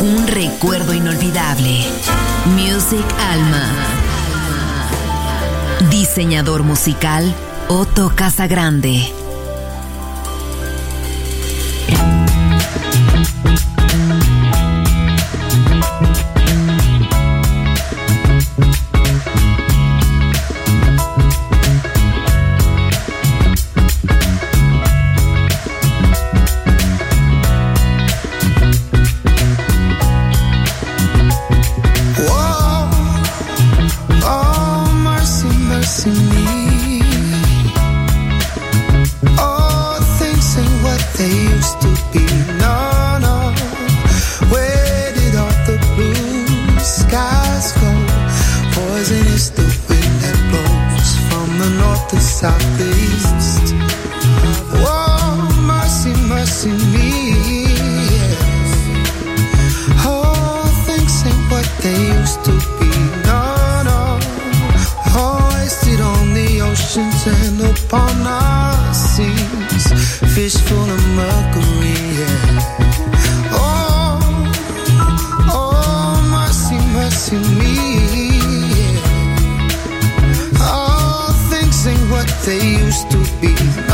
un recuerdo inolvidable. Music Alma. Diseñador musical Otto Casagrande. used to be.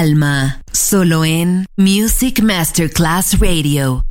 Alma, solo en Music Masterclass Radio.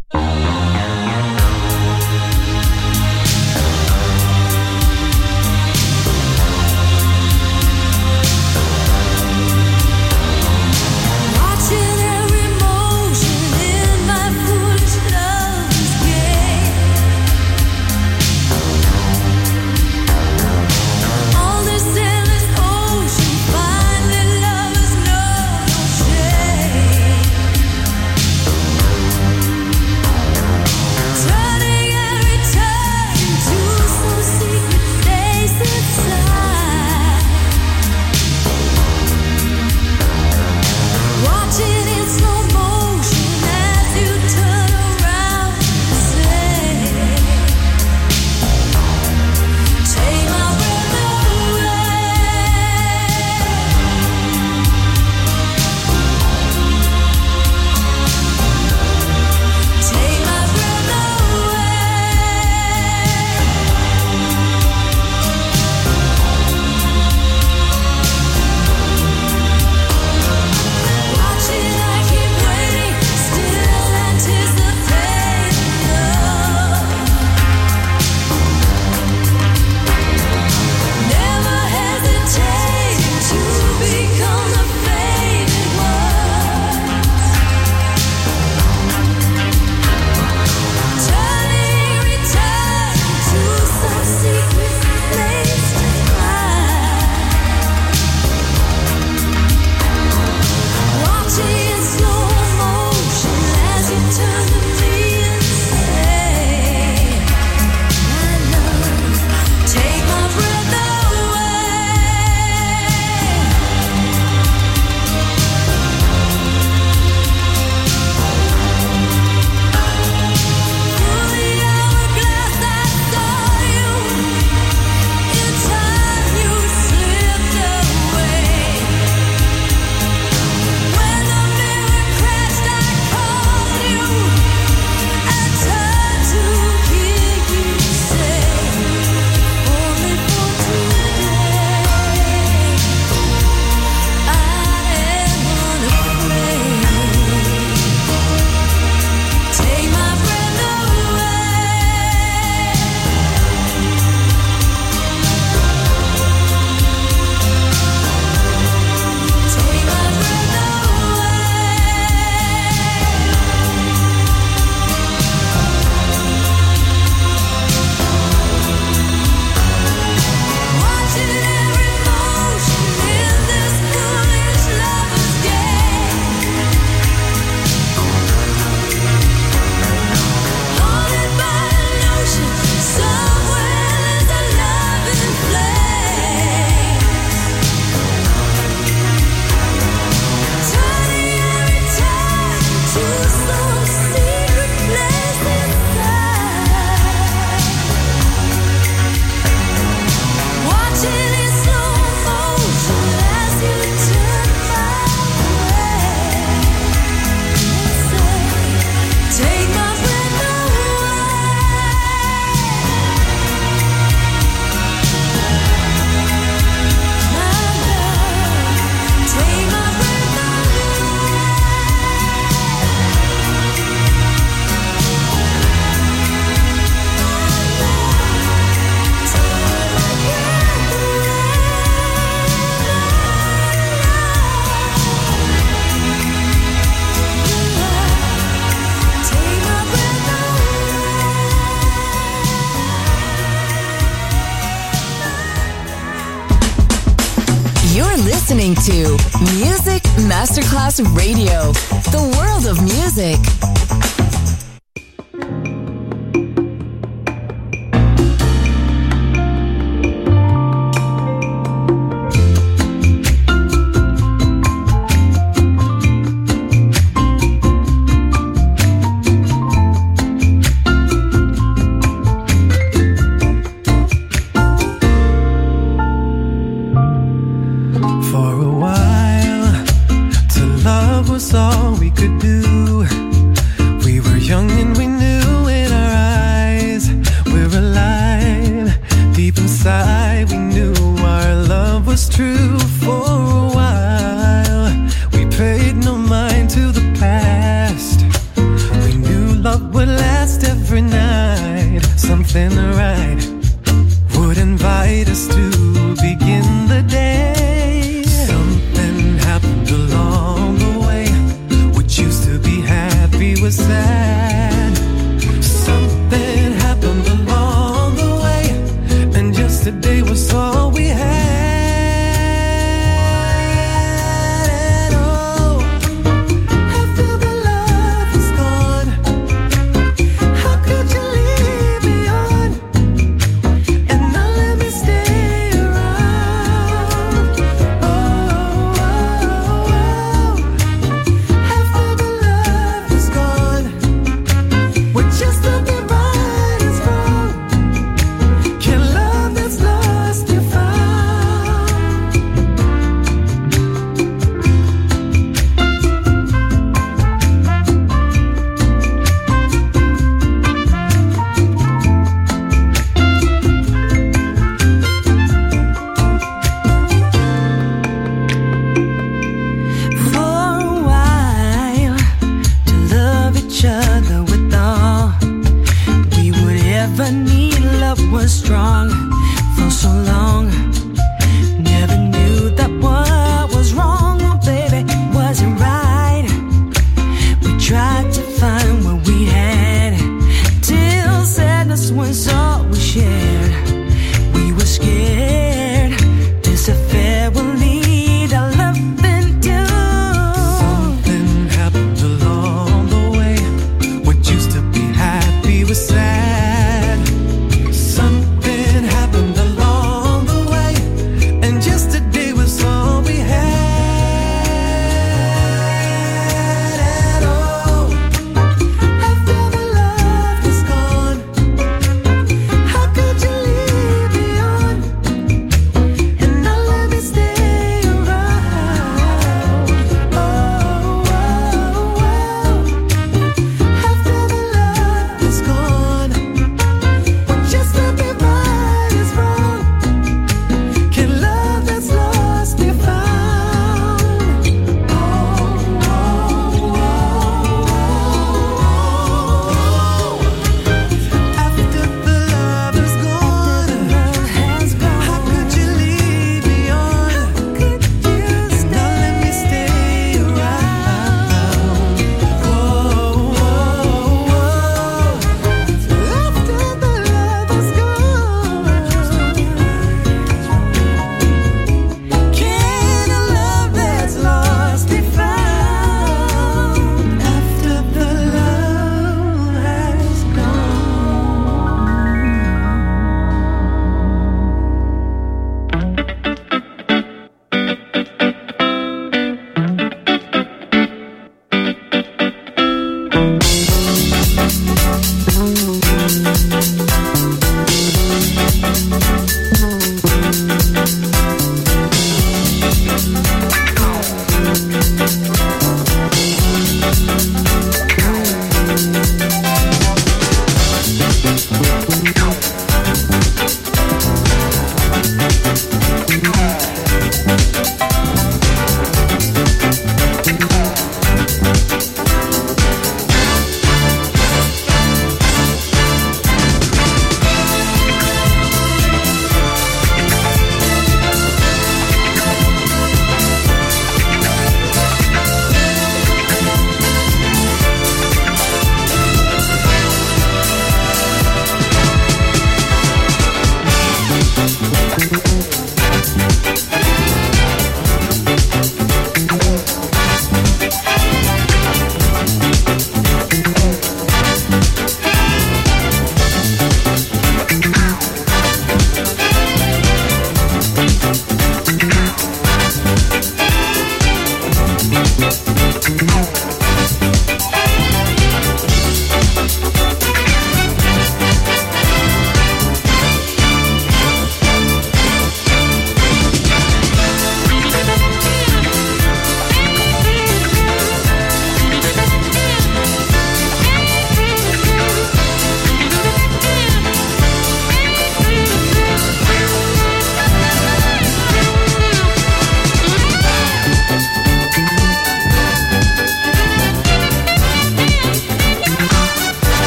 Music.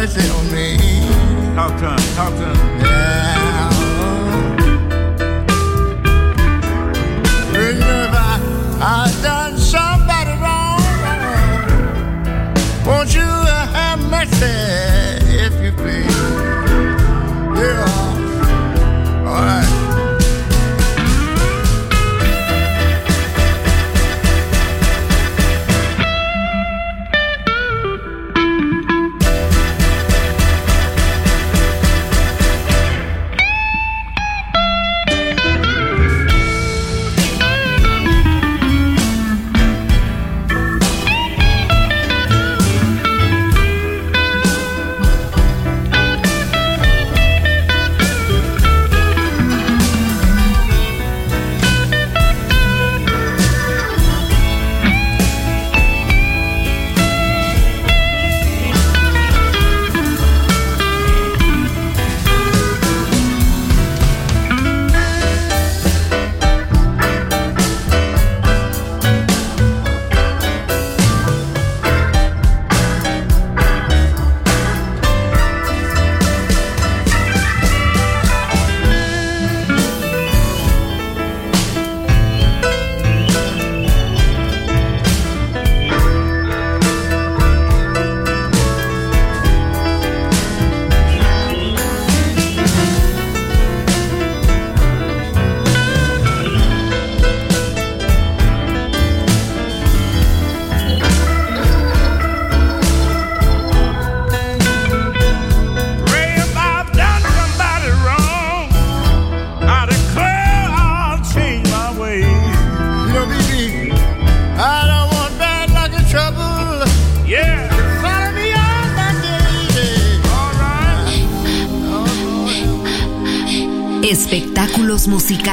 mercy on me. Talk to him, talk to him. Now. If I, I've done somebody wrong, won't you have mercy?